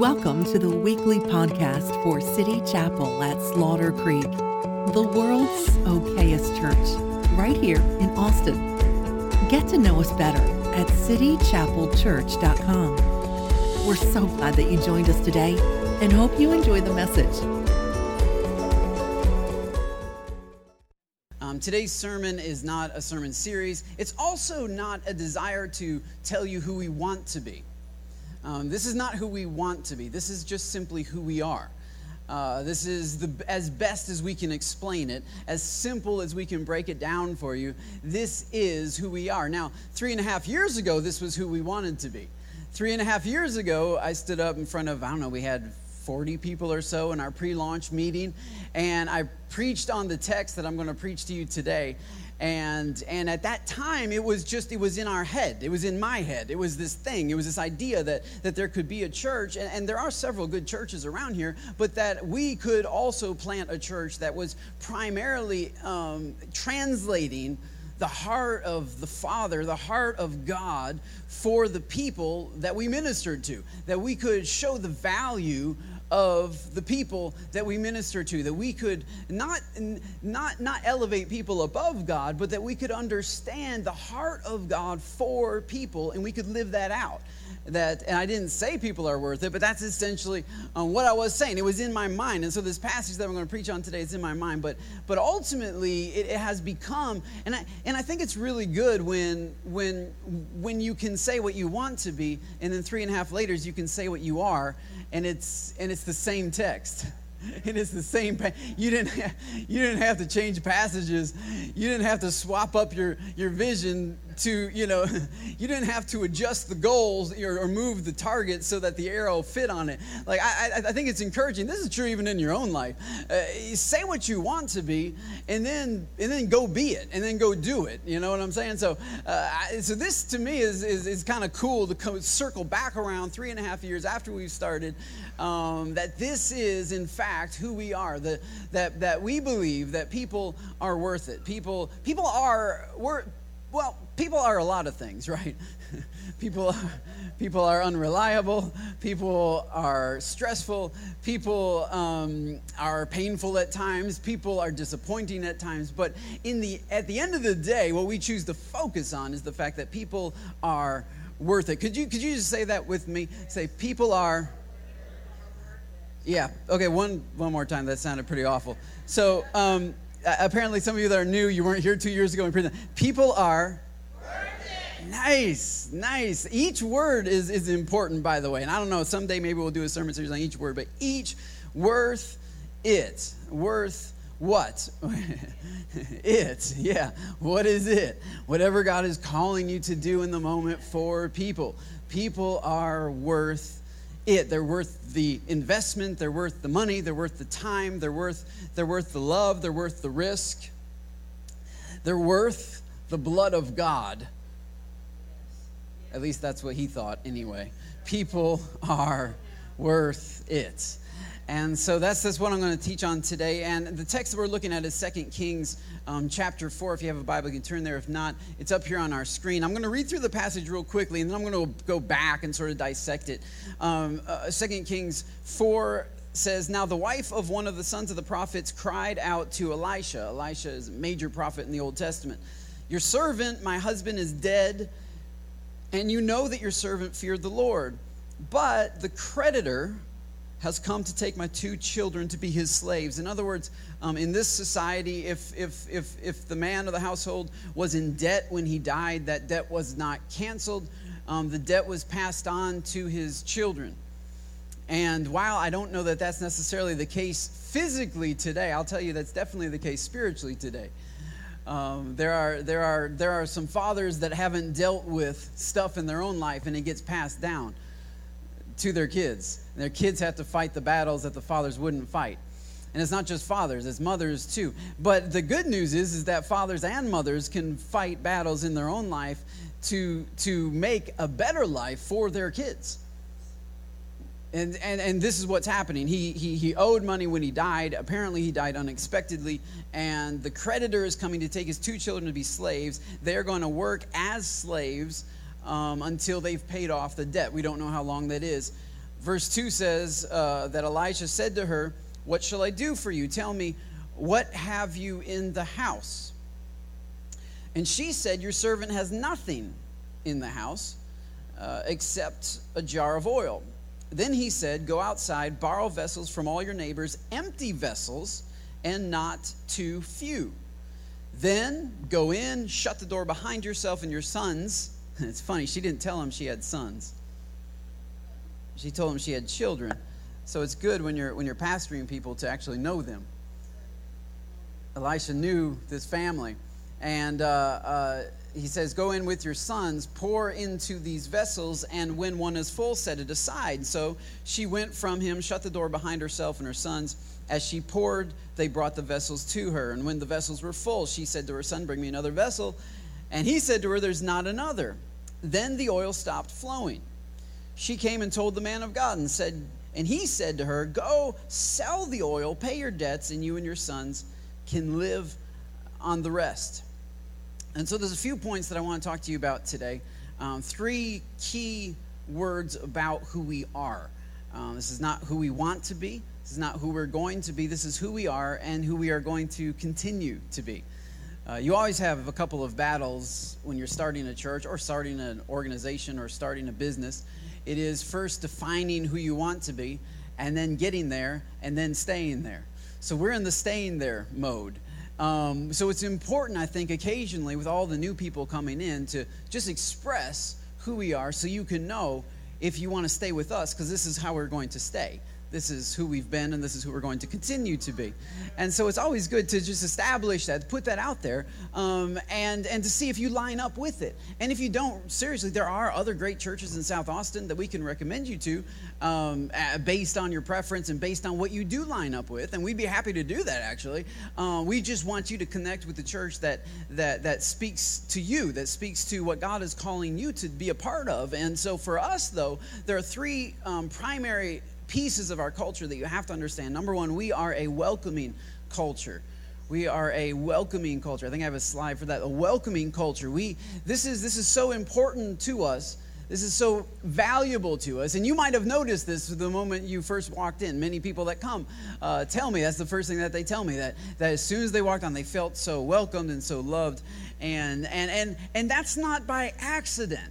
Welcome to the weekly podcast for City Chapel at Slaughter Creek, the world's okayest church, right here in Austin. Get to know us better at citychapelchurch.com. We're so glad that you joined us today and hope you enjoy the message. Um, today's sermon is not a sermon series. It's also not a desire to tell you who we want to be. Um, this is not who we want to be. This is just simply who we are. Uh, this is the, as best as we can explain it, as simple as we can break it down for you. This is who we are. Now, three and a half years ago, this was who we wanted to be. Three and a half years ago, I stood up in front of, I don't know, we had 40 people or so in our pre launch meeting, and I preached on the text that I'm going to preach to you today and and at that time it was just it was in our head. It was in my head. It was this thing. It was this idea that that there could be a church. And, and there are several good churches around here but that we could also plant a church that was primarily um, translating the heart of the Father, the heart of God for the people that we ministered to, that we could show the value of the people that we minister to that we could not not not elevate people above god but that we could understand the heart of god for people and we could live that out. That and i didn't say people are worth it but that's essentially um, what i was saying. It was in my mind and so this passage that i'm going to preach on today is in my mind but but ultimately it, it has become and i and i think it's really good when when when you can say what you want to be and then three and a half later you can say what you are and it's and it's the same text. And it is the same you didn't have, you didn't have to change passages. You didn't have to swap up your your vision to, you know, you didn't have to adjust the goals or, or move the target so that the arrow fit on it. Like, I, I think it's encouraging. This is true even in your own life. Uh, say what you want to be and then, and then go be it and then go do it. You know what I'm saying? So, uh, so this to me is, is, is kind of cool to come, circle back around three and a half years after we've started um, that this is, in fact, who we are. The, that, that we believe that people are worth it. People, people are, we're, well, people are a lot of things, right? people, people are unreliable. People are stressful. People um, are painful at times. People are disappointing at times. But in the, at the end of the day, what we choose to focus on is the fact that people are worth it. Could you, could you just say that with me? Say, people are. Yeah. Okay. One one more time. That sounded pretty awful. So um, apparently, some of you that are new, you weren't here two years ago in prison. People are Nice, nice. Each word is, is important, by the way. And I don't know, someday maybe we'll do a sermon series on each word, but each worth it. Worth what? it, yeah. What is it? Whatever God is calling you to do in the moment for people. People are worth it. They're worth the investment, they're worth the money, they're worth the time, they're worth, they're worth the love, they're worth the risk. They're worth the blood of God at least that's what he thought, anyway. People are worth it. And so that's, that's what I'm going to teach on today. And the text that we're looking at is 2 Kings um, chapter 4. If you have a Bible, you can turn there. If not, it's up here on our screen. I'm going to read through the passage real quickly, and then I'm going to go back and sort of dissect it. Um, uh, 2 Kings 4 says, Now the wife of one of the sons of the prophets cried out to Elisha. Elisha is a major prophet in the Old Testament. Your servant, my husband, is dead and you know that your servant feared the Lord. But the creditor has come to take my two children to be his slaves. In other words, um, in this society, if, if, if, if the man of the household was in debt when he died, that debt was not canceled. Um, the debt was passed on to his children. And while I don't know that that's necessarily the case physically today, I'll tell you that's definitely the case spiritually today. Um, there, are, there, are, there are some fathers that haven't dealt with stuff in their own life and it gets passed down to their kids. And their kids have to fight the battles that the fathers wouldn't fight. And it's not just fathers, it's mothers too. But the good news is, is that fathers and mothers can fight battles in their own life to, to make a better life for their kids. And, and, and this is what's happening. He, he, he owed money when he died. Apparently, he died unexpectedly. And the creditor is coming to take his two children to be slaves. They're going to work as slaves um, until they've paid off the debt. We don't know how long that is. Verse 2 says uh, that Elijah said to her, What shall I do for you? Tell me, what have you in the house? And she said, Your servant has nothing in the house uh, except a jar of oil. Then he said, Go outside, borrow vessels from all your neighbors, empty vessels, and not too few. Then go in, shut the door behind yourself and your sons. It's funny, she didn't tell him she had sons. She told him she had children. So it's good when you're when you're pastoring people to actually know them. Elisha knew this family, and uh, uh, he says, Go in with your sons, pour into these vessels, and when one is full, set it aside. So she went from him, shut the door behind herself and her sons. As she poured, they brought the vessels to her. And when the vessels were full, she said to her son, Bring me another vessel. And he said to her, There's not another. Then the oil stopped flowing. She came and told the man of God and said, and he said to her, Go sell the oil, pay your debts, and you and your sons can live on the rest. And so there's a few points that I want to talk to you about today. Um, three key words about who we are. Um, this is not who we want to be. This is not who we're going to be. This is who we are and who we are going to continue to be. Uh, you always have a couple of battles when you're starting a church or starting an organization or starting a business. It is first defining who you want to be and then getting there and then staying there. So we're in the staying there mode. Um, so it's important, I think, occasionally with all the new people coming in to just express who we are so you can know if you want to stay with us, because this is how we're going to stay this is who we've been and this is who we're going to continue to be. And so it's always good to just establish that put that out there um, and and to see if you line up with it. And if you don't seriously there are other great churches in south austin that we can recommend you to um, based on your preference and based on what you do line up with and we'd be happy to do that actually. Uh, we just want you to connect with the church that that that speaks to you that speaks to what god is calling you to be a part of. And so for us though there are three um, primary pieces of our culture that you have to understand. Number one, we are a welcoming culture. We are a welcoming culture. I think I have a slide for that. A welcoming culture. We this is this is so important to us. This is so valuable to us. And you might have noticed this the moment you first walked in. Many people that come uh, tell me that's the first thing that they tell me that, that as soon as they walked on, they felt so welcomed and so loved. And, and, and, and that's not by accident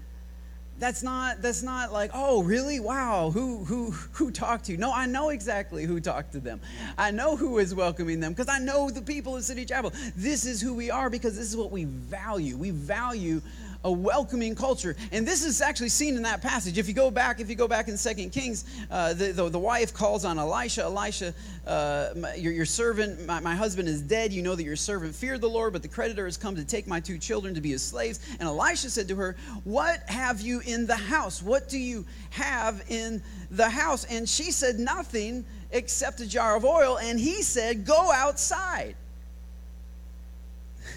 that's not that's not like oh really? Wow. Who who who talked to you? No i know exactly who talked to them. I know who is welcoming them because i know the people of city chapel. This is who we are because this is what we value. We value a welcoming culture. And this is actually seen in that passage. If you go back, if you go back in Second Kings, uh, the, the, the, wife calls on Elisha, Elisha, uh, my, your, your servant, my, my husband is dead. You know that your servant feared the Lord, but the creditor has come to take my two children to be his slaves. And Elisha said to her, What have you in the house? What do you have in the house? And she said, Nothing except a jar of oil. And he said, Go outside.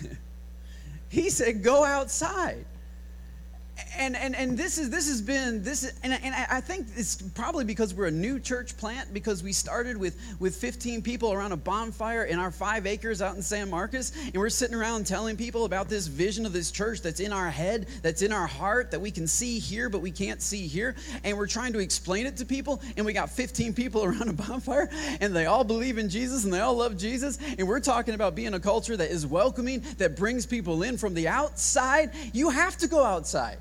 he said, Go outside and, and, and this is this has been this is, and, and I think it's probably because we're a new church plant because we started with with 15 people around a bonfire in our five acres out in San Marcos and we're sitting around telling people about this vision of this church that's in our head that's in our heart that we can see here but we can't see here and we're trying to explain it to people and we got 15 people around a bonfire and they all believe in Jesus and they all love Jesus and we're talking about being a culture that is welcoming that brings people in from the outside. You have to go outside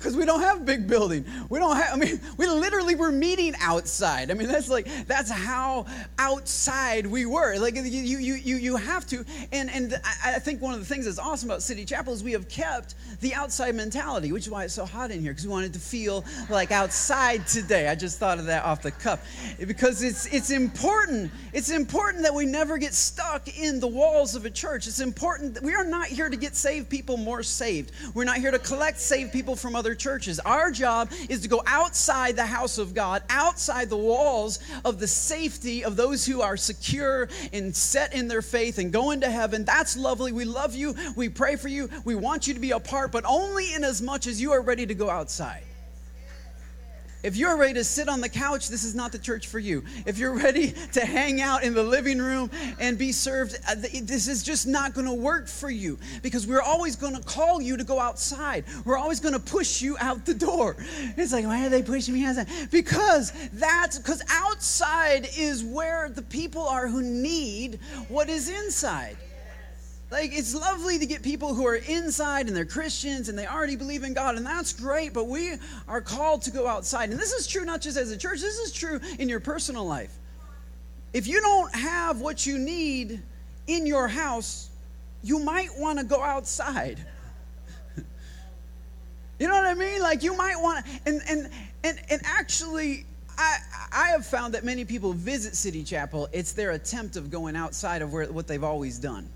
because we don't have a big building. We don't have, I mean, we literally were meeting outside. I mean, that's like, that's how outside we were. Like, you, you, you, you have to. And, and I think one of the things that's awesome about City Chapel is we have kept the outside mentality, which is why it's so hot in here, because we wanted to feel like outside today. I just thought of that off the cuff. Because it's, it's important. It's important that we never get stuck in the walls of a church. It's important that we are not here to get saved people more saved. We're not here to collect saved people from other other churches. Our job is to go outside the house of God, outside the walls of the safety of those who are secure and set in their faith and go into heaven. That's lovely. We love you. We pray for you. We want you to be a part, but only in as much as you are ready to go outside. If you're ready to sit on the couch, this is not the church for you. If you're ready to hang out in the living room and be served, uh, this is just not going to work for you because we're always going to call you to go outside. We're always going to push you out the door. It's like, why are they pushing me outside? Because that's because outside is where the people are who need what is inside. Like, it's lovely to get people who are inside and they're Christians and they already believe in God, and that's great, but we are called to go outside. And this is true not just as a church, this is true in your personal life. If you don't have what you need in your house, you might want to go outside. you know what I mean? Like, you might want to, and, and, and, and actually, I, I have found that many people visit City Chapel, it's their attempt of going outside of where, what they've always done.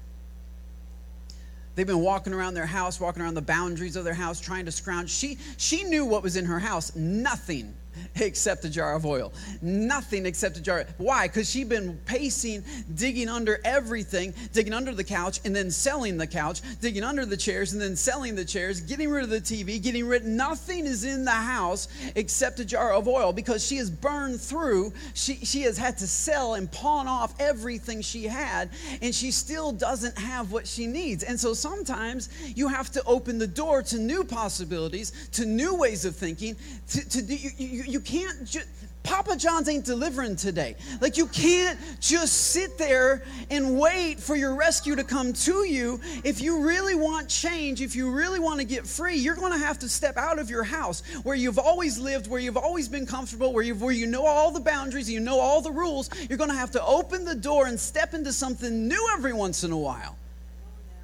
They've been walking around their house, walking around the boundaries of their house, trying to scrounge. She, she knew what was in her house nothing except a jar of oil. Nothing except a jar. Why? Because she'd been pacing, digging under everything, digging under the couch, and then selling the couch, digging under the chairs, and then selling the chairs, getting rid of the TV, getting rid. Nothing is in the house except a jar of oil because she has burned through. She, she has had to sell and pawn off everything she had, and she still doesn't have what she needs. And so sometimes you have to open the door to new possibilities, to new ways of thinking. To, to you, you, you can't just, Papa John's ain't delivering today. Like, you can't just sit there and wait for your rescue to come to you. If you really want change, if you really want to get free, you're going to have to step out of your house where you've always lived, where you've always been comfortable, where, you've where you know all the boundaries, you know all the rules. You're going to have to open the door and step into something new every once in a while.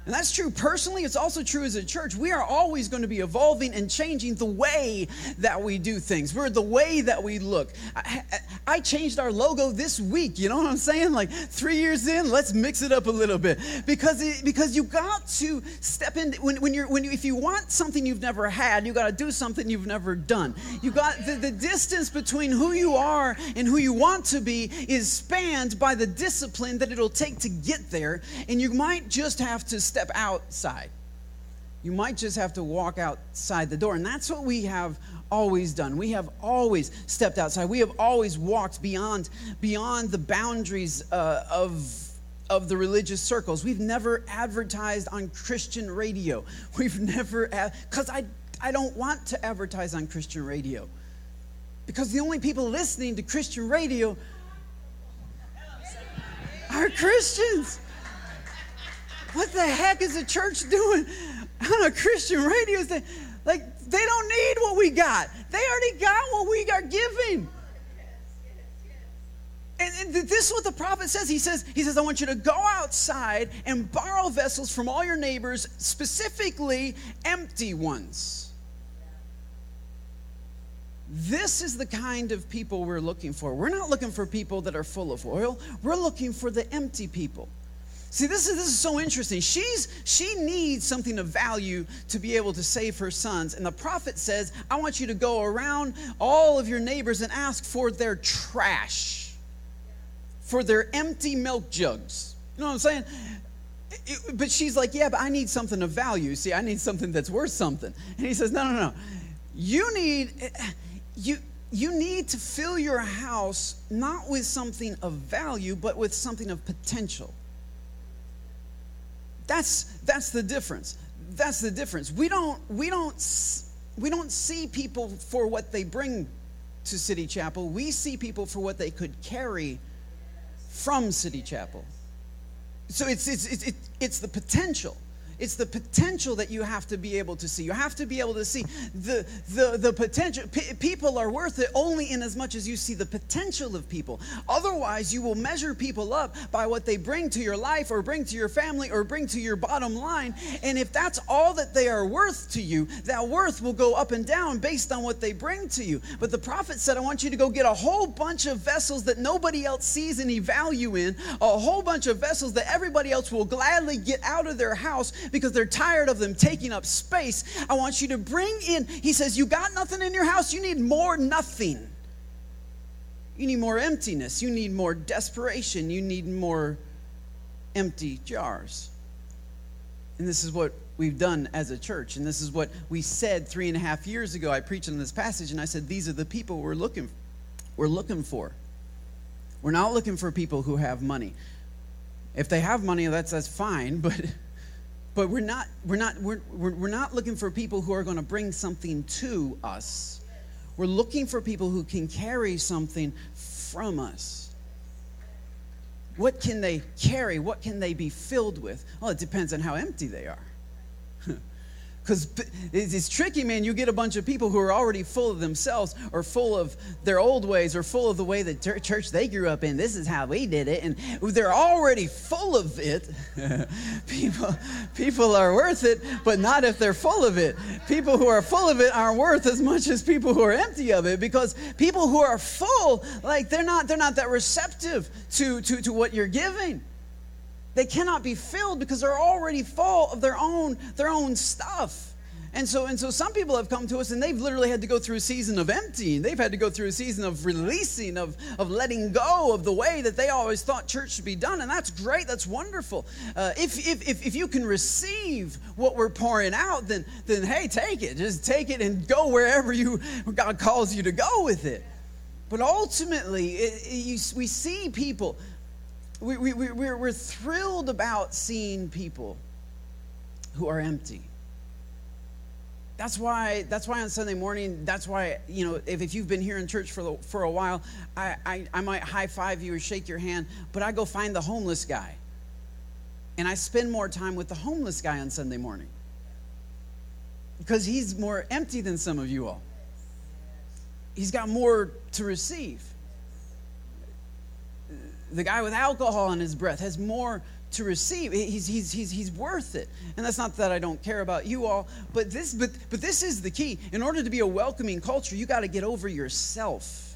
And that's true personally, it's also true as a church. We are always going to be evolving and changing the way that we do things. We're the way that we look. I, I, changed our logo this week, you know what I'm saying? Like three years in, let's mix it up a little bit. Because, it, because you got to step in, when, when you're, when you, if you want something you've never had, you got to do something you've never done. You got the, the distance between who you are and who you want to be is spanned by the discipline that it'll take to get there. And you might just have to step outside. You might just have to walk outside the door. And that's what we have always done. We have always stepped outside. We have always walked beyond, beyond the boundaries uh, of, of the religious circles. We've never advertised on Christian radio. We've never, because I, I don't want to advertise on Christian radio. Because the only people listening to Christian radio are Christians. What the heck is the church doing on a Christian radio station? Like, they don't need what we got. They already got what we are giving. And, this is what the prophet says. He says, he says, I want you to go outside and borrow vessels from all your neighbors, specifically empty ones. This is the kind of people we're looking for. We're not looking for people that are full of oil. We're looking for the empty people. See, this is, this is so interesting. She's, she needs something of value to be able to save her sons. And the prophet says, I want you to go around all of your neighbors and ask for their trash, for their empty milk jugs. You know what I'm saying? It, but she's like, Yeah, but I need something of value. See, I need something that's worth something. And he says, No, no, no. You need. Eh, you, you need to fill your house not with something of value, but with something of potential. That's, that's the difference. That's the difference. We don't, we, don't, we don't see people for what they bring to City Chapel. We see people for what they could carry from City Chapel. So it's, it's, it's, it's the potential. It's the potential that you have to be able to see. You have to be able to see the, the, the potential. P- people are worth it only in as much as you see the potential of people. Otherwise, you will measure people up by what they bring to your life or bring to your family or bring to your bottom line. And if that's all that they are worth to you, that worth will go up and down based on what they bring to you. But the prophet said, I want you to go get a whole bunch of vessels that nobody else sees any value in, a whole bunch of vessels that everybody else will gladly get out of their house because they're tired of them taking up space. I want you to bring in, he says, You got nothing in your house, you need more nothing. You need more emptiness, you need more desperation, you need more empty jars. And this is what we've done as a church. And this is what we said three and a half years ago. I preached on this passage and I said, These are the people we're looking, we're looking for. We're not looking for people who have money. If they have money, that's, that's fine, but, but we're, not, we're, not, we're, we're, we're not looking for people who are going to bring something to us. We're looking for people who can carry something from us. What can they carry? What can they be filled with? Well, it depends on how empty they are. Because it's tricky, man. You get a bunch of people who are already full of themselves or full of their old ways or full of the way that church they grew up in. This is how we did it. And they're already full of it. people, people are worth it, but not if they're full of it. People who are full of it aren't worth as much as people who are empty of it because people who are full, like they're not, they're not that receptive to, to, to what you're giving. They cannot be filled because they're already full of their own, their own stuff. And so, and so some people have come to us and they've literally had to go through a season of emptying. They've had to go through a season of releasing, of, of letting go of the way that they always thought church should be done. And that's great. That's wonderful. Uh, if, if, if, if you can receive what we're pouring out, then, then hey, take it. Just take it and go wherever you, God calls you to go with it. But ultimately, it, it, you, we see people we, we, we're, we're thrilled about seeing people who are empty. That's why, that's why on Sunday morning, that's why, you know, if, if you've been here in church for, for a while, I, I, I might high five you or shake your hand, but I go find the homeless guy. And I spend more time with the homeless guy on Sunday morning because he's more empty than some of you all. He's got more to receive the guy with alcohol in his breath has more to receive. He's, he's, he's, he's worth it. And that's not that I don't care about you all, but this, but, but this is the key. In order to be a welcoming culture, you got to get over yourself.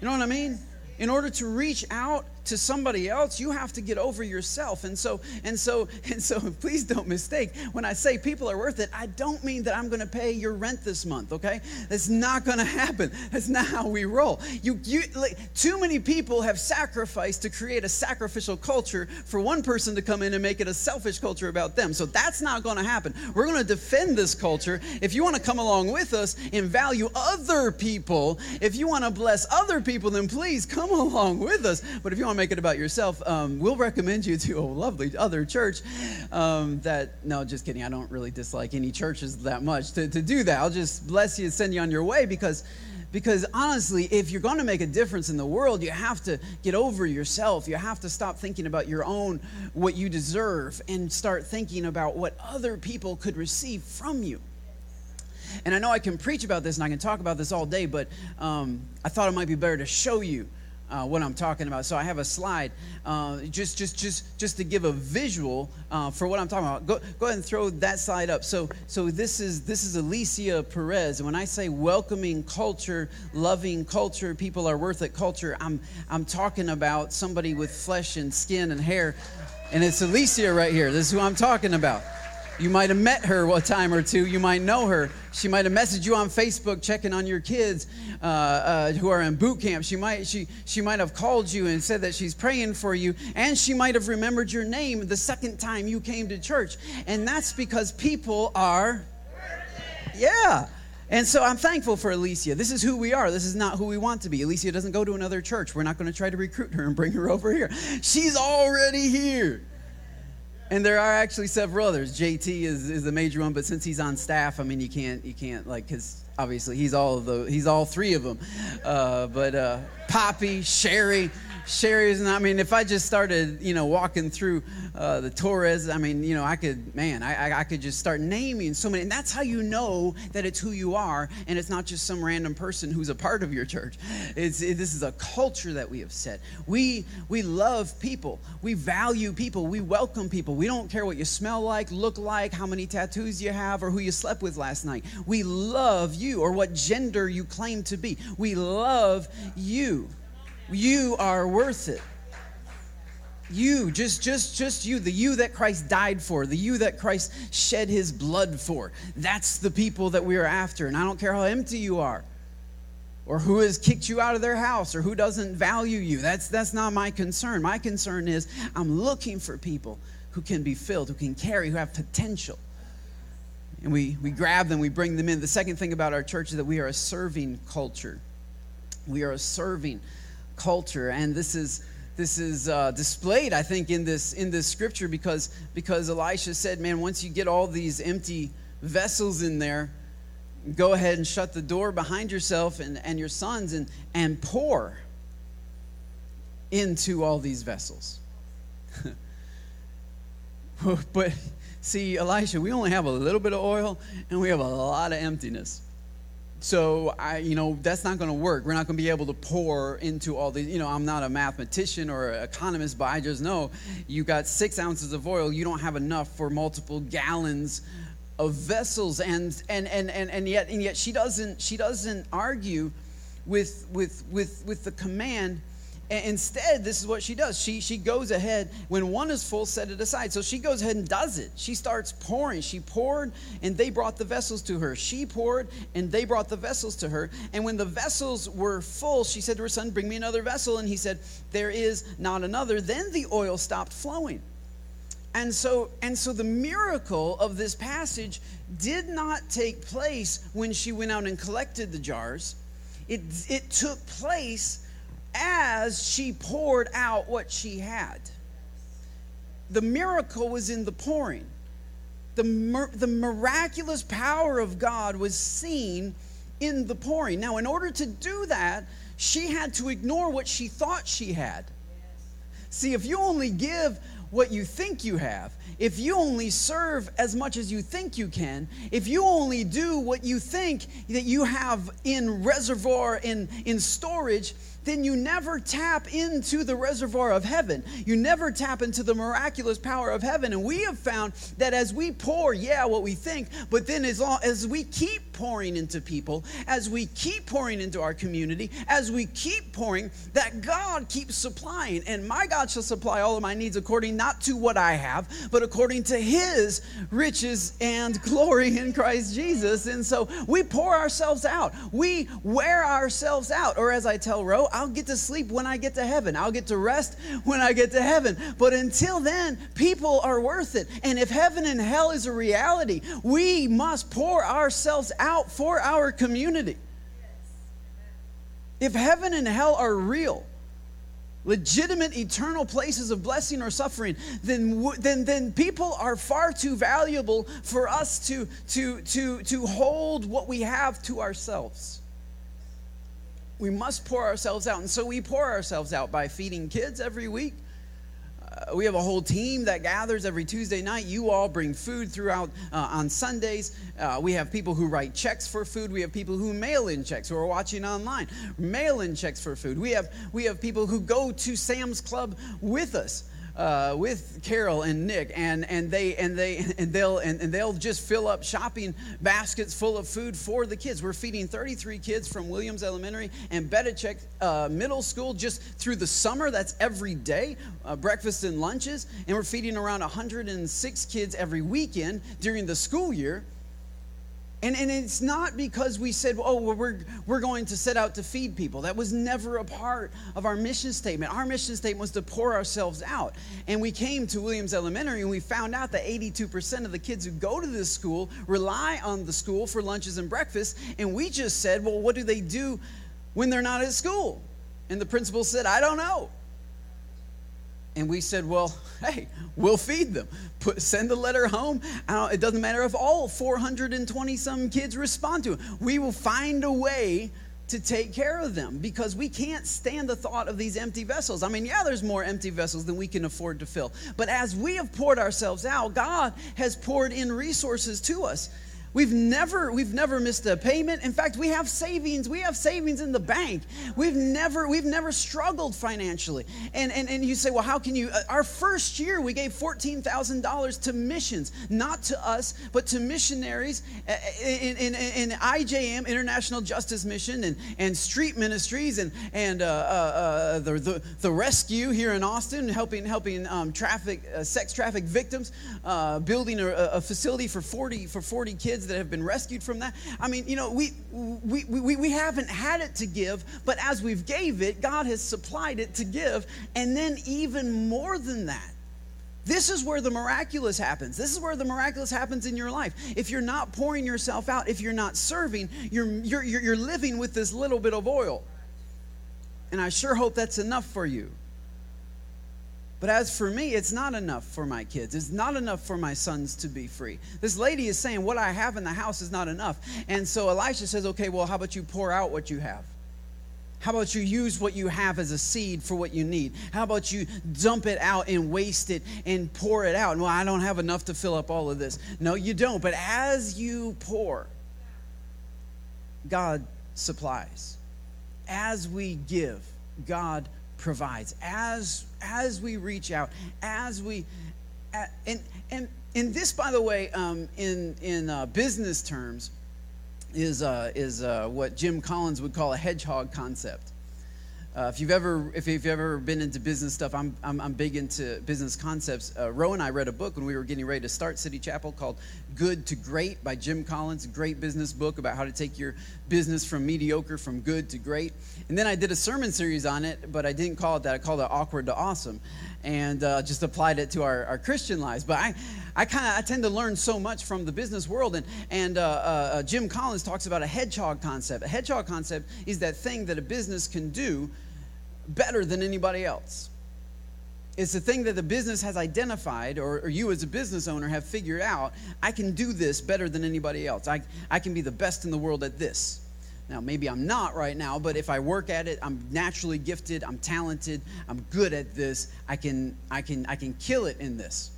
You know what I mean? In order to reach out to somebody else, you have to get over yourself. And so, and so, and so, please don't mistake. When I say people are worth it, I don't mean that I'm going to pay your rent this month. Okay, that's not going to happen. That's not how we roll. You, you, like, too many people have sacrificed to create a sacrificial culture for one person to come in and make it a selfish culture about them. So that's not going to happen. We're going to defend this culture. If you want to come along with us and value other people, if you want to bless other people, then please come along with us. But if you want make it about yourself, um, we'll recommend you to a lovely other church. Um, that no, just kidding. I don't really dislike any churches that much to, to do that. I'll just bless you and send you on your way because because honestly, if you're going to make a difference in the world, you have to get over yourself. You have to stop thinking about your own, what you deserve, and start thinking about what other people could receive from you. And I know I can preach about this and I can talk about this all day, but um, I thought it might be better to show you uh, what I'm talking about. So I have a slide uh, just, just, just, just to give a visual uh, for what I'm talking about. Go, go ahead and throw that slide up. So, so this is this is Alicia Perez. When I say welcoming culture, loving culture, people are worth it culture, I'm I'm talking about somebody with flesh and skin and hair, and it's Alicia right here. This is who I'm talking about. You might have met her a time or two. You might know her. She might have messaged you on Facebook checking on your kids uh, uh, who are in boot camp. She might, she, she might have called you and said that she's praying for you. And she might have remembered your name the second time you came to church. And that's because people are. Yeah. And so I'm thankful for Alicia. This is who we are. This is not who we want to be. Alicia doesn't go to another church. We're not going to try to recruit her and bring her over here. She's already here. And there are actually several others. JT is, is the major one, but since he's on staff, I mean, you can't you can't like because obviously he's all of the he's all three of them. Uh, but uh, Poppy, Sherry, Sherry's, and I mean, if I just started, you know, walking through uh, the Torres, I mean, you know, I could, man, I, I could just start naming so many. And that's how you know that it's who you are and it's not just some random person who's a part of your church. It's, it, this is a culture that we have set. We, we love people, we value people, we welcome people. We don't care what you smell like, look like, how many tattoos you have, or who you slept with last night. We love you or what gender you claim to be. We love you. You are worth it. You, just, just, just you, the you that Christ died for, the you that Christ shed his blood for. That's the people that we are after. And I don't care how empty you are or who has kicked you out of their house or who doesn't value you. That's, that's not my concern. My concern is I'm looking for people who can be filled, who can carry, who have potential. and we, we grab them, we bring them in. The second thing about our church is that we are a serving culture. We are a serving culture, and this is this is uh, displayed, I think, in this in this scripture because because Elisha said, "Man, once you get all these empty vessels in there, go ahead and shut the door behind yourself and, and your sons and and pour into all these vessels." but see, Elisha, we only have a little bit of oil and we have a lot of emptiness so I, you know, that's not going to work. We're not going to be able to pour into all these. You know, I'm not a mathematician or an economist, but I just know you got six ounces of oil. You don't have enough for multiple gallons of vessels, and and and and, and yet and yet she doesn't she doesn't argue with with with with the command Instead, this is what she does. She, she goes ahead, when one is full, set it aside. So she goes ahead and does it. She starts pouring. She poured, and they brought the vessels to her. She poured, and they brought the vessels to her. And when the vessels were full, she said to her son, Bring me another vessel. And he said, There is not another. Then the oil stopped flowing. And so, and so the miracle of this passage did not take place when she went out and collected the jars. It, it took place as she poured out what she had. The miracle was in the pouring. The, the miraculous power of God was seen in the pouring. Now, in order to do that, she had to ignore what she thought she had. See, if you only give what you think you have, if you only serve as much as you think you can, if you only do what you think that you have in reservoir, in, in storage, then you never tap into the reservoir of heaven. You never tap into the miraculous power of heaven. And we have found that as we pour, yeah, what we think, but then as, long, as we keep pouring into people, as we keep pouring into our community, as we keep pouring, that God keeps supplying. And my God shall supply all of my needs according not to what I have, but according to his riches and glory in Christ Jesus. And so we pour ourselves out. We wear ourselves out. Or as I tell Ro, I'll get to sleep when I get to heaven. I'll get to rest when I get to heaven. But until then, people are worth it. And if heaven and hell is a reality, we must pour ourselves out for our community. If heaven and hell are real, legitimate eternal places of blessing or suffering, then, then, then people are far too valuable for us to, to, to, to hold what we have to ourselves we must pour ourselves out. And so we pour ourselves out by feeding kids every week. Uh, we have a whole team that gathers every Tuesday night. You all bring food throughout uh, on Sundays. Uh, we have people who write checks for food. We have people who mail in checks who are watching online, mail in checks for food. We have, we have people who go to Sam's Club with us uh, with Carol and Nick, and, and they and they and they'll and, and, they'll just fill up shopping baskets full of food for the kids. We're feeding 33 kids from Williams Elementary and Bedichek uh, Middle School just through the summer. That's every day, uh, breakfast and lunches, and we're feeding around 106 kids every weekend during the school year. And, and it's not because we said, oh, well, we're, we're going to set out to feed people. That was never a part of our mission statement. Our mission statement was to pour ourselves out. And we came to Williams Elementary and we found out that 82% of the kids who go to this school rely on the school for lunches and breakfast. And we just said, well, what do they do when they're not at school? And the principal said, I don't know. And we said, well, hey, we'll feed them. Put, send a letter home. it doesn't matter if all 420 some kids respond to it. We will find a way to take care of them because we can't stand the thought of these empty vessels. I mean, yeah, there's more empty vessels than we can afford to fill. But as we have poured ourselves out, God has poured in resources to us. We've never, we've never missed a payment. In fact, we have savings. We have savings in the bank. We've never, we've never struggled financially. And, and, and you say, well, how can you? Uh, our first year, we gave $14,000 to missions, not to us, but to missionaries uh, in, in, in IJM, International Justice Mission, and, and street ministries, and, and uh, uh, uh, the, the, the rescue here in Austin, helping, helping um, traffic, uh, sex traffic victims, building a, a facility for 40, for 40 kids that have been rescued from that. I mean, you know, we, we, we, we haven't had it to give, but as we've gave it, God has supplied it to give. And then even more than that, This is where the miraculous happens. This is where the miraculous happens in your life. If you're not pouring yourself out, if you're not serving, you're, you're, you're living with this little bit of oil. And I sure hope that's enough for you. But as for me, it's not enough for my kids. It's not enough for my sons to be free. This lady is saying, What I have in the house is not enough. And so Elisha says, Okay, well, how about you pour out what you have? How about you use what you have as a seed for what you need? How about you dump it out and waste it and pour it out? Well, I don't have enough to fill up all of this. No, you don't. But as you pour, God supplies. As we give, God provides as as we reach out as we and and and this by the way um, in in uh, business terms is uh, is uh, what Jim Collins would call a hedgehog concept uh, if you've ever if you've ever been into business stuff, I'm I'm, I'm big into business concepts. Uh, Roe and I read a book when we were getting ready to start City Chapel called "Good to Great" by Jim Collins. Great business book about how to take your business from mediocre, from good to great. And then I did a sermon series on it, but I didn't call it that. I called it "Awkward to Awesome," and uh, just applied it to our, our Christian lives. But I I kind of I tend to learn so much from the business world, and and uh, uh, Jim Collins talks about a hedgehog concept. A hedgehog concept is that thing that a business can do better than anybody else. It's the thing that the business has identified, or, or, you as a business owner have figured out I can do this better than anybody else. I, I can be the best in the world at this. Now, maybe I'm not right now, but if I work at it, I'm naturally gifted, I'm talented, I'm good at this, I can, I can, I can kill it in this.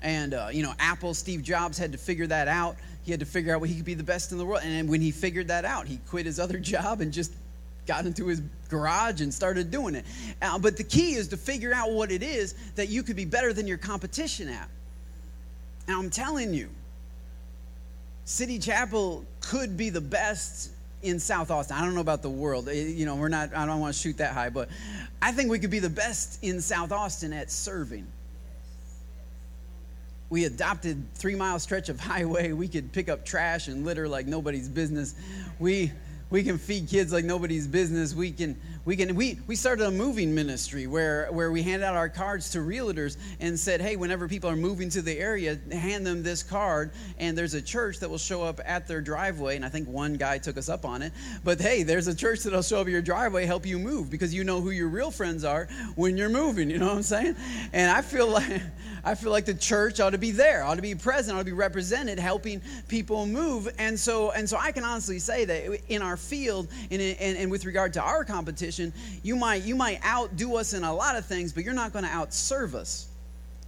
And, uh, you know, Apple, Steve Jobs had to figure that out. He had to figure out what he could be the best in the world. And when he figured that out, he quit his other job and just got into his garage and started doing it. Uh, but the key is to figure out what it is that you could be better than your competition at. And I'm telling you, City Chapel could be the best in South Austin. I don't know about the world. You know, we're not, I don't want to shoot that high, but I think we could be the best in South Austin at serving. We adopted three mile stretch of highway. We could pick up trash and litter like nobody's business. We we can feed kids like nobody's business. We can we can we we started a moving ministry where where we hand out our cards to realtors and said, hey, whenever people are moving to the area, hand them this card, and there's a church that will show up at their driveway. And I think one guy took us up on it. But hey, there's a church that'll show up at your driveway, help you move because you know who your real friends are when you're moving. You know what I'm saying? And I feel like I feel like the church ought to be there, ought to be present, ought to be represented, helping people move. And so and so I can honestly say that in our field and, and, and with regard to our competition you might, you might outdo us in a lot of things, but you're not going to outserve us.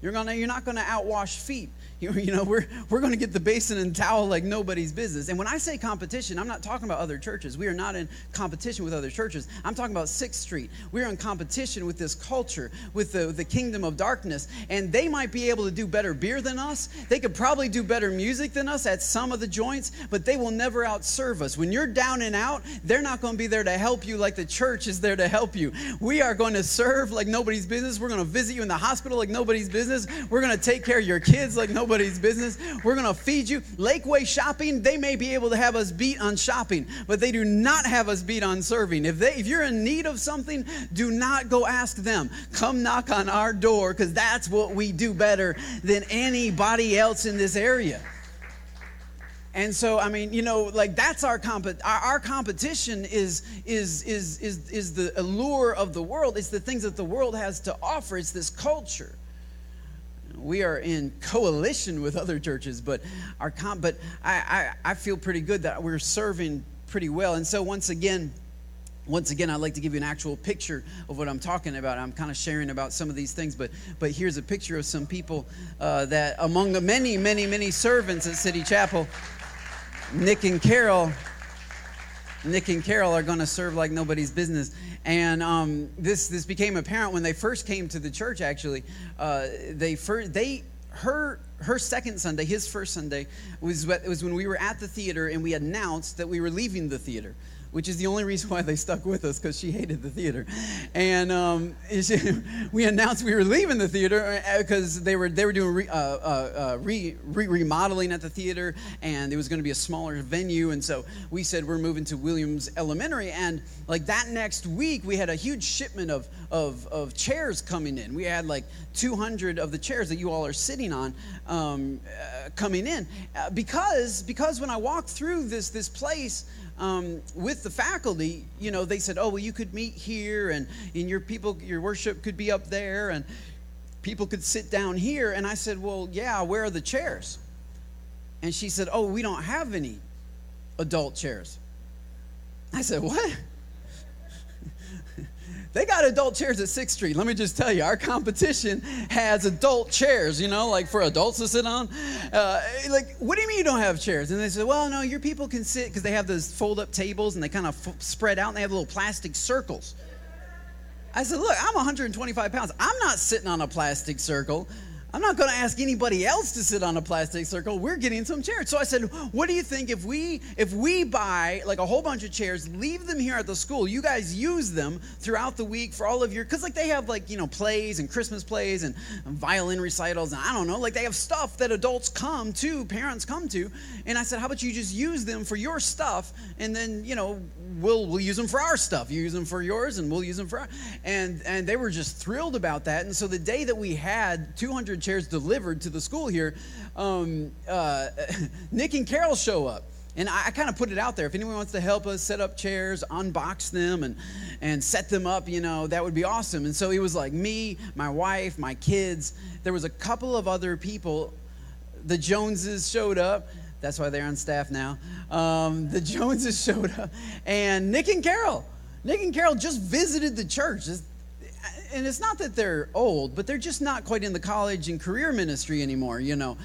You're, gonna, you're not going to outwash feet. You, you know, we're, we're going to get the basin and towel like nobody's business. And when I say competition, I'm not talking about other churches. We are not in competition with other churches. I'm talking about Sixth Street. We're in competition with this culture, with the, the kingdom of darkness. And they might be able to do better beer than us. They could probably do better music than us at some of the joints, but they will never outserve us. When you're down and out, they're not going to be there to help you like the church is there to help you. We are going to serve like nobody's business. We're going to visit you in the hospital like nobody's business. We're going to take care of your kids like nobody's nobody's business. We're going to feed you. Lakeway shopping, they may be able to have us beat on shopping, but they do not have us beat on serving. If they if you're in need of something, do not go ask them. Come knock on our door cuz that's what we do better than anybody else in this area. And so, I mean, you know, like that's our comp- our, our, competition is, is, is, is, is the allure of the world. It's the things that the world has to offer. It's this culture we are in coalition with other churches, but our com- but I, I, I feel pretty good that we're serving pretty well. And so once again, once again, I'd like to give you an actual picture of what I'm talking about. I'm kind of sharing about some of these things, but but here's a picture of some people uh, that among the many, many, many servants at City Chapel, Nick and Carol. Nick and Carol are going to serve like nobody's business. And um, this this became apparent when they first came to the church. Actually, uh, they first they her her second Sunday, his first Sunday, was, was when we were at the theater and we announced that we were leaving the theater which is the only reason why they stuck with us because she hated the theater. And um, we announced we were leaving the theater because uh, they were they were doing re, uh, uh, uh, re, re, remodeling at the theater, and it was going to be a smaller venue. And so we said we're moving to Williams Elementary. And like that next week, we had a huge shipment of of, of chairs coming in. We had like 200 of the chairs that you all are sitting on um, uh, coming in uh, because because when I walked through this this place um, with the faculty, you know, they said, oh, well, you could meet here and, and your people, your worship could be up there and people could sit down here. And I said, well, yeah, where are the chairs? And she said, oh, we don't have any adult chairs. I said, what? They got adult chairs at 6th Street. Let me just tell you, our competition has adult chairs, you know, like for adults to sit on. Uh, like, what do you mean you don't have chairs? And they said, well, no, your people can sit because they have those fold up tables and they kind of f- spread out and they have little plastic circles. I said, look, I'm 125 pounds. I'm not sitting on a plastic circle. I'm not going to ask anybody else to sit on a plastic circle. We're getting some chairs. So I said, "What do you think if we if we buy like a whole bunch of chairs, leave them here at the school. You guys use them throughout the week for all of your cuz like they have like, you know, plays and Christmas plays and violin recitals and I don't know, like they have stuff that adults come to, parents come to. And I said, "How about you just use them for your stuff and then, you know, we'll we'll use them for our stuff. You use them for yours and we'll use them for our, and and they were just thrilled about that. And so the day that we had 200 chairs delivered to the school here, um, uh, Nick and Carol show up. And I, I kind of put it out there. If anyone wants to help us set up chairs, unbox them, and, and set them up, you know, that would be awesome. And so it was like me, my wife, my kids. There was a couple of other people. The Joneses showed up. That's why they're on staff now. Um, the Joneses showed up. And Nick and Carol. Nick and Carol just visited the church. And it's not that they're old, but they're just not quite in the college and career ministry anymore. You know,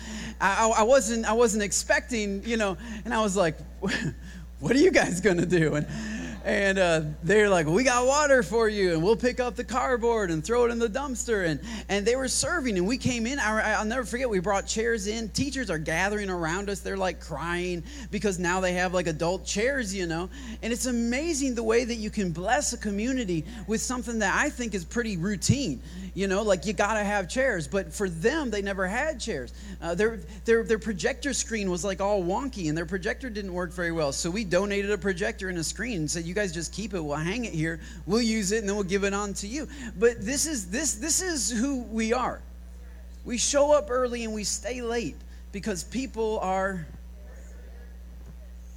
I, I wasn't I wasn't expecting. You know, and I was like, what are you guys gonna do? And and uh, they're like, "We got water for you, and we'll pick up the cardboard and throw it in the dumpster." And and they were serving, and we came in. I, will never forget. We brought chairs in. Teachers are gathering around us. They're like crying because now they have like adult chairs, you know. And it's amazing the way that you can bless a community with something that I think is pretty routine you know like you gotta have chairs but for them they never had chairs. Uh, their, their, their projector screen was like all wonky and their projector didn't work very well. So we donated a projector and a screen and said you guys just keep it. We'll hang it here. We'll use it and then we'll give it on to you. But this is this this is who we are. We show up early and we stay late because people are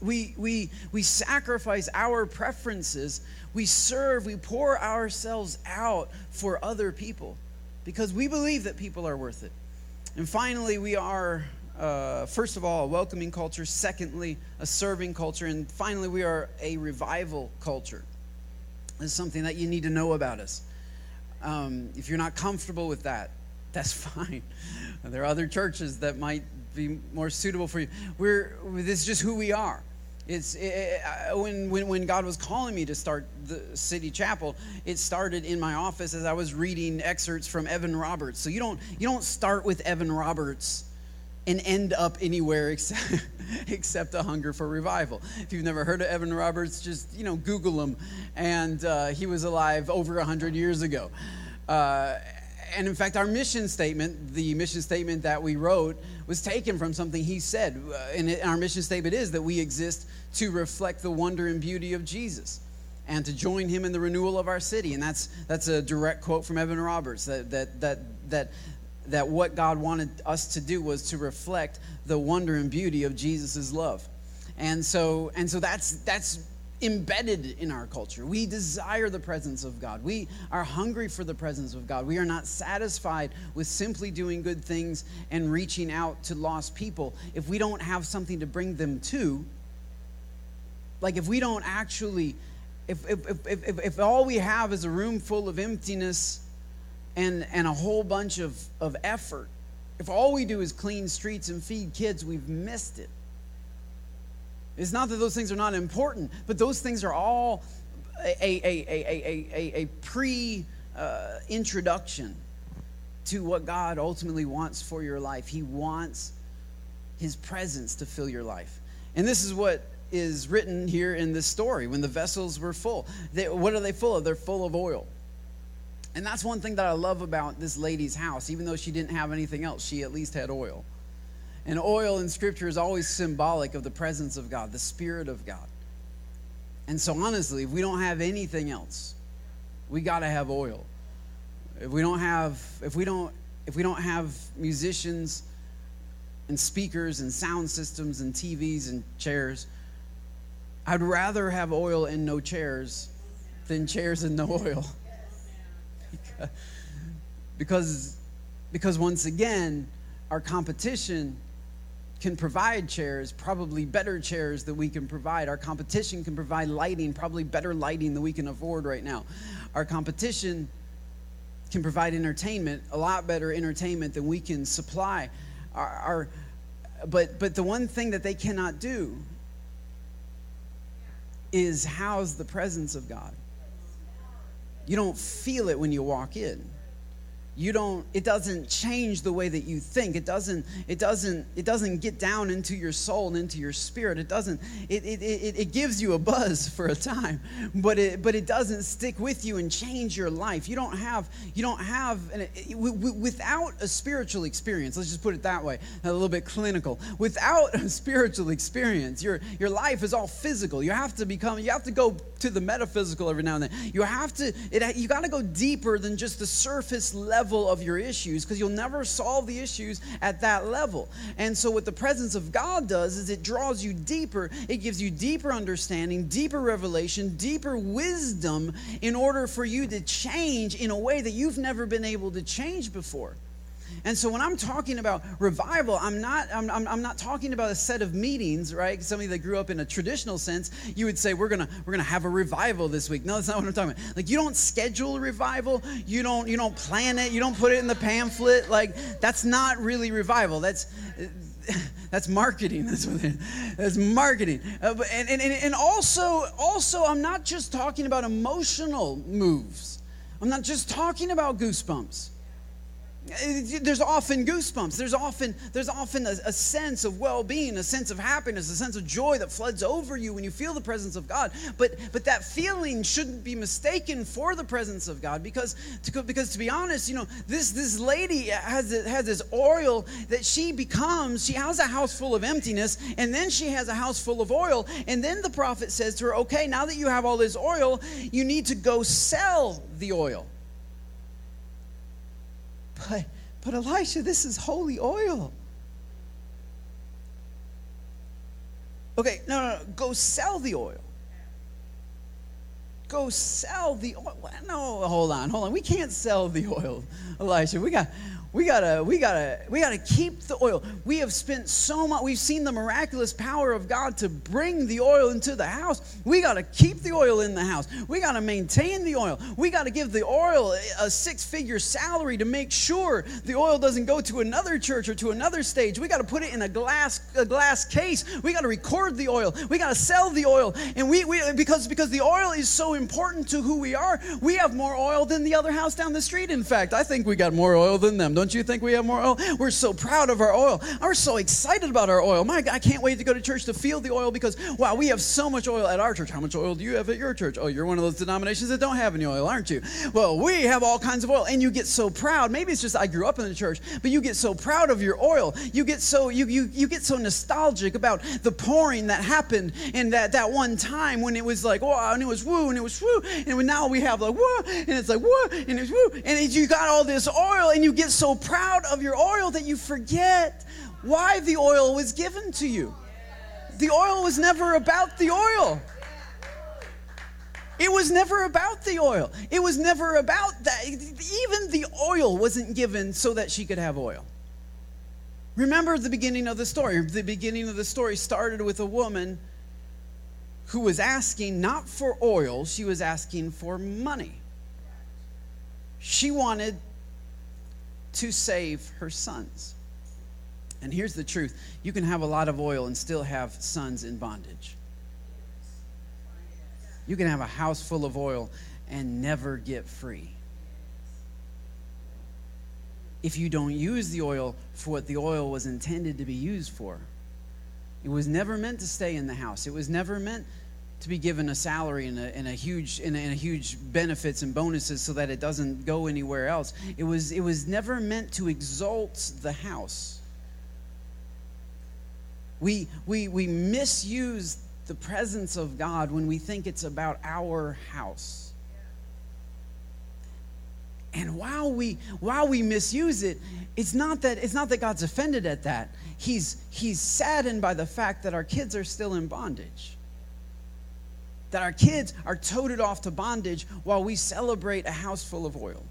we, we, we sacrifice our preferences we serve, we pour ourselves out for other people because we believe that people are worth it. And finally, we are, uh, first of all, a welcoming culture. Secondly, a serving culture. And finally, we are a revival culture. This is something that you need to know about us. Um, if you're not comfortable with that, that's fine. There are other churches that might be more suitable for you. We're, this is just who we are. It's it, when, when, when God was calling me to start the city chapel, it started in my office as I was reading excerpts from Evan Roberts. So you don't you don't start with Evan Roberts and end up anywhere except, except a hunger for revival. If you've never heard of Evan Roberts, just you know Google him, and uh, he was alive over hundred years ago. Uh, and in fact, our mission statement, the mission statement that we wrote, was taken from something he said. Uh, and our mission statement is that we exist to reflect the wonder and beauty of Jesus and to join him in the renewal of our city. And that's, that's a direct quote from Evan Roberts that, that, that, that, that what God wanted us to do was to reflect the wonder and beauty of Jesus' love. And so, and so that's, that's embedded in our culture. We desire the presence of God. We are hungry for the presence of God. We are not satisfied with simply doing good things and reaching out to lost people if we don't have something to bring them to. Like if we don't actually, if, if, if, if, if all we have is a room full of emptiness and, and a whole bunch of, of effort, if all we do is clean streets and feed kids, we've missed it. It's not that those things are not important, but those things are all a, a, a, a, a, a pre uh, introduction to what God ultimately wants for your life. He wants His presence to fill your life. And this is what is written here in this story when the vessels were full. They, what are they full of? They're full of oil. And that's one thing that I love about this lady's house. Even though she didn't have anything else, she at least had oil. And oil in Scripture is always symbolic of the presence of God, the Spirit of God. And so, honestly, if we don't have anything else, we got to have oil. If we don't have, if we don't, if we don't have musicians and speakers and sound systems and TVs and chairs, I'd rather have oil and no chairs than chairs and no oil. because, because once again, our competition can provide chairs, probably better chairs that we can provide. Our competition can provide lighting, probably better lighting than we can afford right now. Our competition can provide entertainment, a lot better entertainment than we can supply. Our, our, but, but the one thing that they cannot do is house the presence of God. You don't feel it when you walk in you don't it doesn't change the way that you think. It doesn't it doesn't it doesn't get down into your soul and into your spirit. It doesn't it it, it, it gives you a buzz for a time but it but it doesn't stick with you and change your life. You don't have you don't have an, without a spiritual experience let's just put it that way a little bit clinical. Without a spiritual experience your your life is all physical. You have to become you have to go to the metaphysical every now and then. You have to it, you got to go deeper than just the surface level level of your issues because you'll never solve the issues at that level. And so, what the presence of God does is it draws you deeper, it gives you deeper understanding, deeper revelation, deeper wisdom in order for you to change in a way that you've never been able to change before. And so when I'm talking about revival, I'm not, I'm, I'm, I'm not talking about a set of meetings, right? Somebody that grew up in a traditional sense, you would say, we're gonna, we're gonna have a revival this week. No, that's not what I'm talking about. Like you don't schedule a revival, you don't, you don't plan it, you don't put it in the pamphlet. Like that's not really revival. That's that's marketing. That's what. That's marketing. Uh, and, and, and also, also, I'm not just talking about emotional moves. I'm not just talking about goosebumps Uh, there's often goosebumps. There's often there's often a, a, sense of well-being a sense of happiness a sense of joy that floods over you when you feel the presence of god. But but that feeling shouldn't be mistaken for the presence of god because to, because to be honest you know this this lady has has this oil that she becomes she has a house full of emptiness and then she has a house full of oil. And then the prophet says to her okay now that you have all this oil you need to go sell the oil but, but Elisha, this is holy oil. Okay, no, no, no. Go sell the oil. Go sell the oil. No, hold on, hold on. We can't sell the oil, Elisha. We got we gotta we gotta we gotta keep the oil. We have spent so much we've seen the miraculous power of god to bring the oil into the house. We gotta keep the oil in the house. We gotta maintain the oil. We gotta give the oil a six figure salary to make sure the oil doesn't go to another church or to another stage. We gotta put it in a glass a glass case. We gotta record the oil. We gotta sell the oil. And we, we because because the oil is so important to who we are we have more oil than the other house down the street in fact. I think we got more oil than them don't don't you think we have more oil? We're so proud of our oil. We're so excited about our oil. My God, I can't wait to go to church to feel the oil because, wow, we have so much oil at our church. How much oil do you have at your church? Oh, you're one of those denominations that don't have any oil, aren't you? Well, we have all kinds of oil. And you get so proud. Maybe it's just I grew up in the church, but you get so proud of your oil. You get so you you, you get so nostalgic about the pouring that happened in that, that one time when it was like, wow, and it was woo, and it was woo. And now we have like woo, and it's like woo, and it's woo. And you got all this oil, and you get so proud of your oil that you forget why the oil was given to you. The oil was never about the oil. It was never about the oil. It was never about that. Even the oil wasn't given so that she could have oil. Remember the beginning of the story. The beginning of the story started with a woman who was asking not for oil, she was asking for money. She wanted to save her sons. And here's the truth you can have a lot of oil and still have sons in bondage. You can have a house full of oil and never get free. if you don't use the oil for what the oil was intended to be used for. It was never meant to stay in the house. It was never meant to be given a salary and a, and a huge and a, and a huge benefits and bonuses so that it doesn't go anywhere else. It was it was never meant to exalt the house. We we we misuse the presence of God when we think it's about our house. And while we while we misuse it, it's not that it's not that God's offended at that. He's he's saddened by the fact that our kids are still in bondage that our kids are toted off to bondage while we celebrate a house full of oil.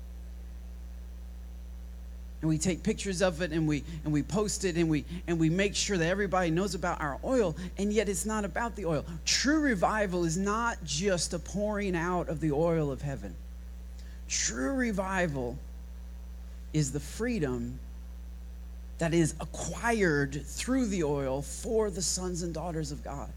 And we take pictures of it and we and we post it and we and we make sure that everybody knows about our oil and yet it's not about the oil. True revival is not just a pouring out of the oil of heaven. True revival is the freedom that is acquired through the oil for the sons and daughters of God.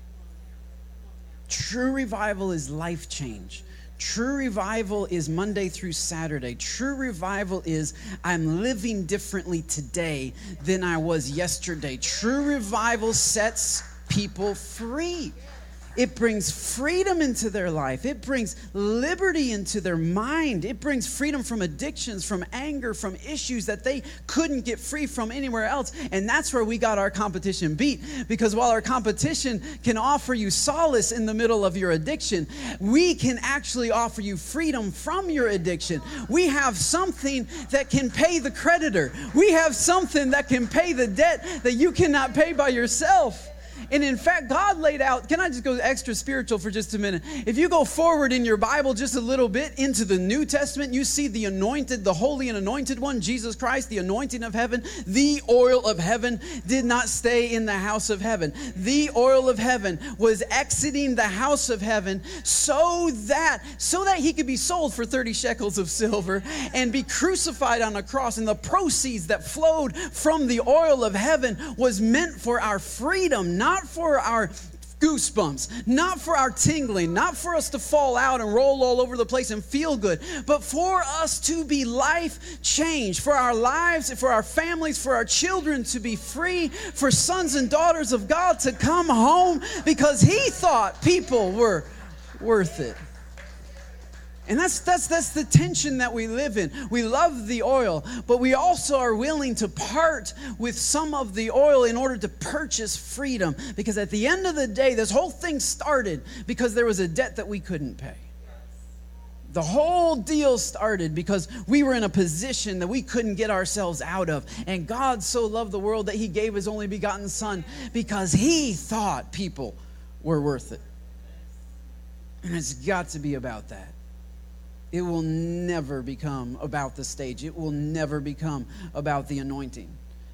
True revival is life change. True revival is Monday through Saturday. True revival is I'm living differently today than I was yesterday. True revival sets people free. It brings freedom into their life. It brings liberty into their mind. It brings freedom from addictions, from anger, from issues that they couldn't get free from anywhere else. And that's where we got our competition beat. Because while our competition can offer you solace in the middle of your addiction, we can actually offer you freedom from your addiction. We have something that can pay the creditor, we have something that can pay the debt that you cannot pay by yourself. And in fact, God laid out, can I just go extra spiritual for just a minute? If you go forward in your Bible just a little bit into the New Testament, you see the anointed, the holy and anointed one, Jesus Christ, the anointing of heaven, the oil of heaven did not stay in the house of heaven. The oil of heaven was exiting the house of heaven so that so that he could be sold for 30 shekels of silver and be crucified on a cross and the proceeds that flowed from the oil of heaven was meant for our freedom, not not for our goosebumps, not for our tingling, not for us to fall out and roll all over the place and feel good, but for us to be life changed, for our lives, for our families, for our children to be free, for sons and daughters of God to come home because He thought people were worth it. And that's, that's, that's the tension that we live in. We love the oil, but we also are willing to part with some of the oil in order to purchase freedom. Because at the end of the day, this whole thing started because there was a debt that we couldn't pay. The whole deal started because we were in a position that we couldn't get ourselves out of. And God so loved the world that He gave His only begotten Son because He thought people were worth it. And it's got to be about that. It will never become about the stage. It will never become about the anointing.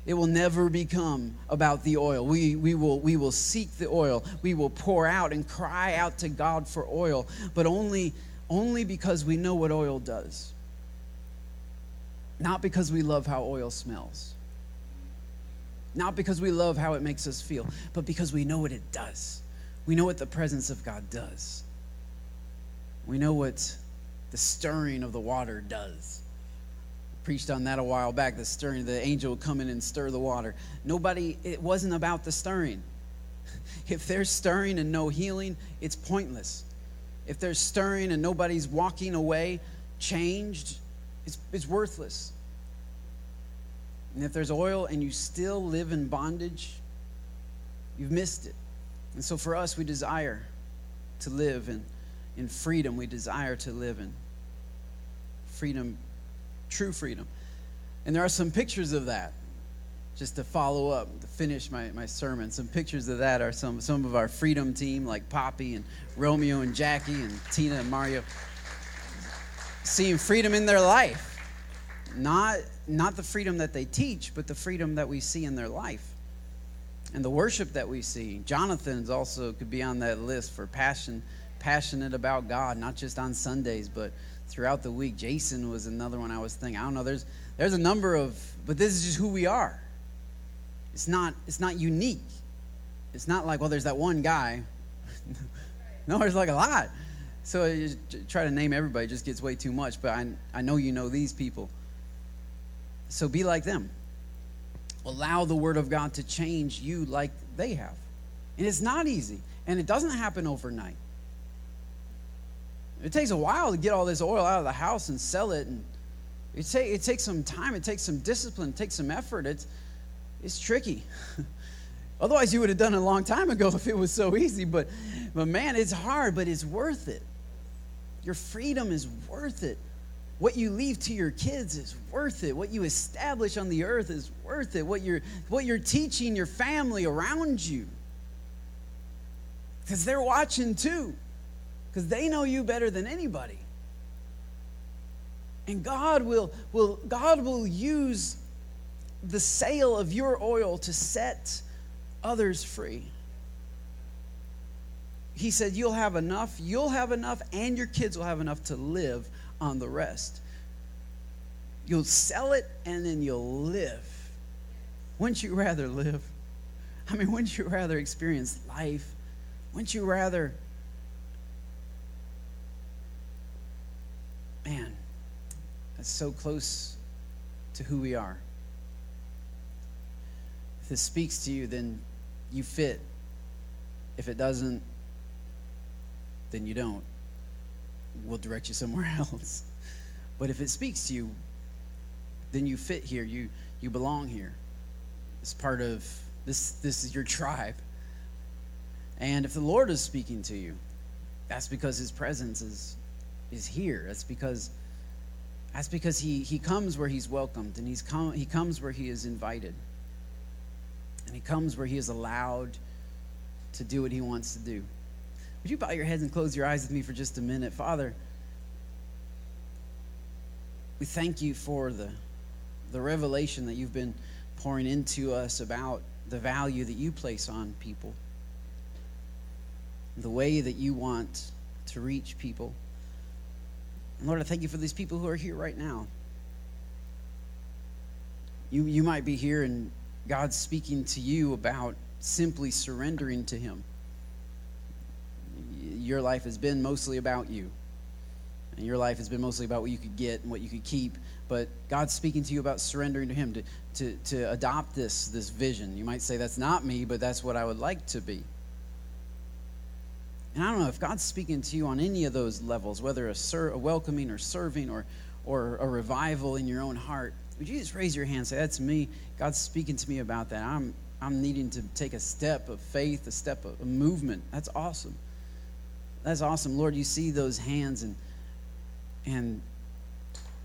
It will never become about the oil. We, we, will, we will seek the oil. We will pour out and cry out to God for oil, but only, only because we know what oil does. Not because we love how oil smells. Not because we love how it makes us feel, but because we know what it does. We know what the presence of God does. We know what the stirring of the water does. Preached on that a while back. The stirring, the angel would come in and stir the water. Nobody, it wasn't about the stirring. If there's stirring and no healing, it's pointless. If there's stirring and nobody's walking away changed, it's, it's worthless. And if there's oil and you still live in bondage, you've missed it. And so for us, we desire to live in, in freedom. We desire to live in freedom, true freedom. And there are some pictures of that. Just to follow up, to finish my, my sermon, some pictures of that are some, some of our freedom team, like Poppy and Romeo and Jackie and Tina and Mario, seeing freedom in their life. Not, not the freedom that they teach, but the freedom that we see in their life and the worship that we see. Jonathan's also could be on that list for passion, passionate about God, not just on Sundays, but throughout the week. Jason was another one I was thinking. I don't know. There's there's a number of, but this is just who we are. It's not it's not unique. It's not like well, there's that one guy. no, there's like a lot. So I try to name everybody just gets way too much. But I I know you know these people. So be like them. Allow the Word of God to change you like they have. And it's not easy, and it doesn't happen overnight. It takes a while to get all this oil out of the house and sell it. And it, take, it takes some time, it takes some discipline, it takes some effort. It's, it's tricky. Otherwise, you would have done it a long time ago if it was so easy. But, but man, it's hard, but it's worth it. Your freedom is worth it. What you leave to your kids is worth it. What you establish on the earth is worth it. What you're, what you're teaching your family around you. Because they're watching too because they know you better than anybody. And God will, will, God will use the sale of your oil to set others free. He said, You'll have enough, you'll have enough, and your kids will have enough to live on the rest. You'll sell it and then you'll live. Wouldn't you rather live? I mean, wouldn't you rather experience life? Wouldn't you rather man, that's so close to who we are. If this speaks to you, then you fit. If it doesn't, then you don't. We'll direct you somewhere else. But if it speaks to you, then you fit here. You you belong here. It's part of this this is your tribe. And if the Lord is speaking to you, that's because his presence is is here. That's because that's because he, he comes where he's welcomed and he's come, he comes where he is invited. And he comes where he is allowed to do what he wants to do. Would you bow your heads and close your eyes with me for just a minute? Father, we thank you for the, the revelation that you've been pouring into us about the value that you place on people, the way that you want to reach people. Lord, I thank you for these people who are here right now. You, you might be here and God's speaking to you about simply surrendering to Him. Your life has been mostly about you. And your life has been mostly about what you could get and what you could keep. But God's speaking to you about surrendering to Him, to, to, to adopt this, this vision. You might say, That's not me, but that's what I would like to be. And I don't know if God's speaking to you on any of those levels, whether a, ser- a welcoming or serving or, or a revival in your own heart. Would you just raise your hand and say, That's me? God's speaking to me about that. I'm, I'm needing to take a step of faith, a step of a movement. That's awesome. That's awesome. Lord, you see those hands and and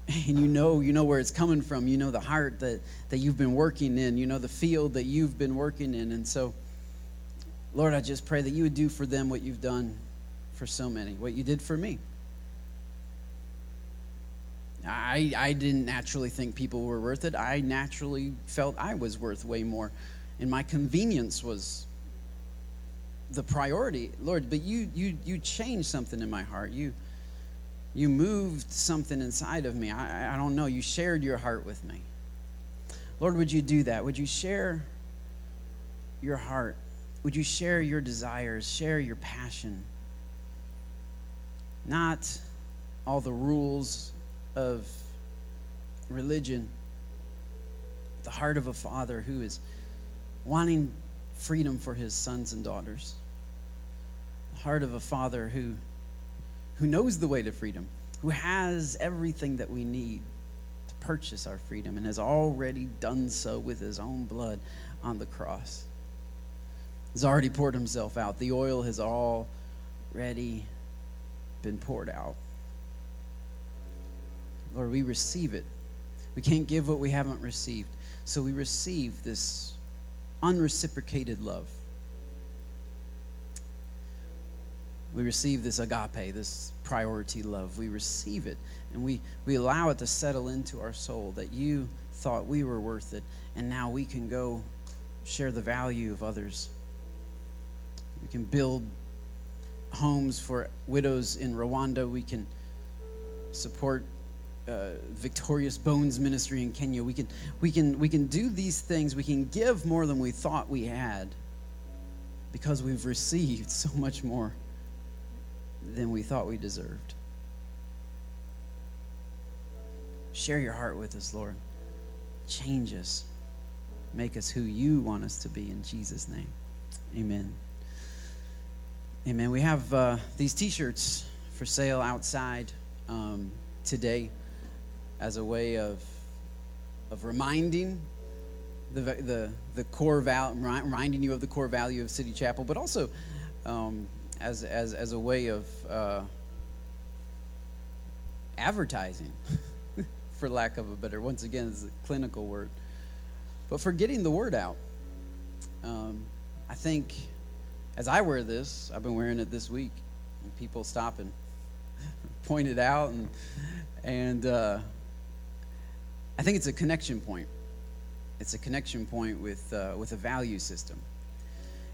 and you know you know where it's coming from. You know the heart that, that you've been working in. You know the field that you've been working in. And so Lord, I just pray that you would do for them what you've done for so many, what you did for me. I, I didn't naturally think people were worth it. I naturally felt I was worth way more. And my convenience was the priority. Lord, but you you you changed something in my heart. You you moved something inside of me. I, I don't know. You shared your heart with me. Lord, would you do that? Would you share your heart would you share your desires, share your passion? Not all the rules of religion, the heart of a father who is wanting freedom for his sons and daughters. The heart of a father who, who knows the way to freedom, who has everything that we need to purchase our freedom and has already done so with his own blood on the cross has already poured himself out. The oil has already been poured out. Lord, we receive it. We can't give what we haven't received. So we receive this unreciprocated love. We receive this agape, this priority love. We receive it and we, we allow it to settle into our soul that you thought we were worth it, and now we can go share the value of others we can build homes for widows in Rwanda. We can support uh, Victorious Bones Ministry in Kenya. We can, we, can, we can do these things. We can give more than we thought we had because we've received so much more than we thought we deserved. Share your heart with us, Lord. Change us. Make us who you want us to be in Jesus' name. Amen. Amen. We have uh, these t shirts for sale outside um, today as a way of, of reminding the, the, the core value, reminding you of the core value of City Chapel, but also um, as, as, as a way of uh, advertising, for lack of a better, once again, it's a clinical word, but for getting the word out. Um, I think as I wear this, I've been wearing it this week, and people stop and point it out, and, and uh, I think it's a connection point. It's a connection point with, uh, with a value system.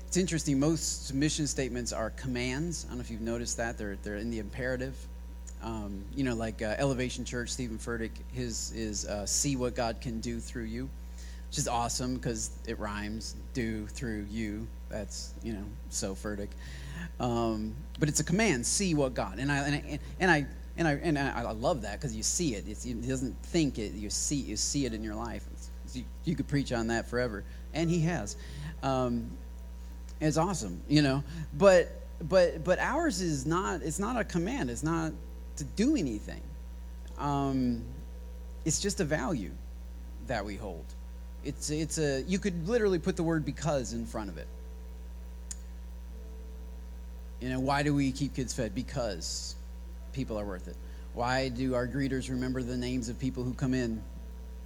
It's interesting, most mission statements are commands. I don't know if you've noticed that. They're, they're in the imperative. Um, you know, like uh, Elevation Church, Steven Furtick, his is uh, see what God can do through you, which is awesome because it rhymes, do through you. That's, you know, so Furtick. Um, but it's a command, see what God. And I, and I, and I and I and I, love that because you see it. It's, it doesn't think it. You see you see it in your life. You, you, could preach on that forever, and he has. Um, it's awesome, you know. But but but ours is not. It's not a command. It's not to do anything. Um, it's just a value that we hold. It's it's a. You could literally put the word because in front of it. You know, why do we keep kids fed? Because people are worth it. Why do our greeters remember the names of people who come in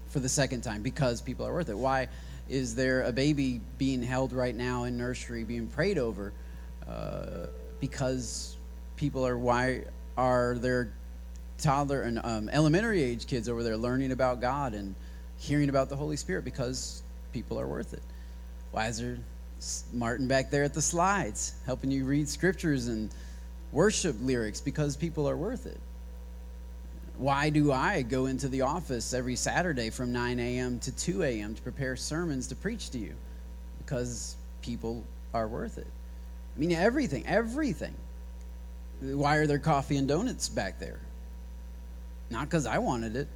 for the second time? Because people are worth it. Why is there a baby being held right now in nursery being prayed over? Uh, because people are. Why are there toddler and um, elementary age kids over there learning about God and hearing about the Holy Spirit? Because people are worth it. Why is there Martin back there at the slides helping you read scriptures and worship lyrics because people are worth it. Why do I go into the office every Saturday from 9 a.m. to 2 a.m. to prepare sermons to preach to you? Because people are worth it. I mean, everything, everything. Why are there coffee and donuts back there? Not because I wanted it.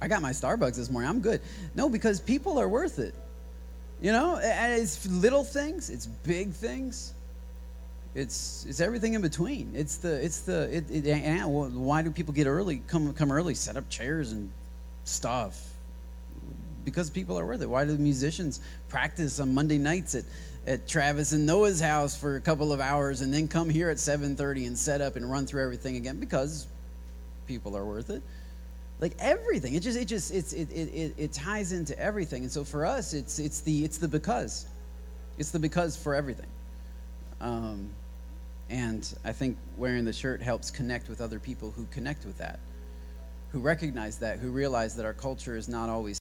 I got my Starbucks this morning. I'm good. No, because people are worth it. You know, it's little things, it's big things. It's it's everything in between. It's the it's the it, it and why do people get early? Come come early, set up chairs and stuff. Because people are worth it. Why do the musicians practice on Monday nights at at Travis and Noah's house for a couple of hours and then come here at 7:30 and set up and run through everything again? Because people are worth it. Like everything, it just it just it's it it, it ties into everything. And so for us, it's it's the it's the because, it's the because for everything. Um, and I think wearing the shirt helps connect with other people who connect with that, who recognize that, who realize that our culture is not always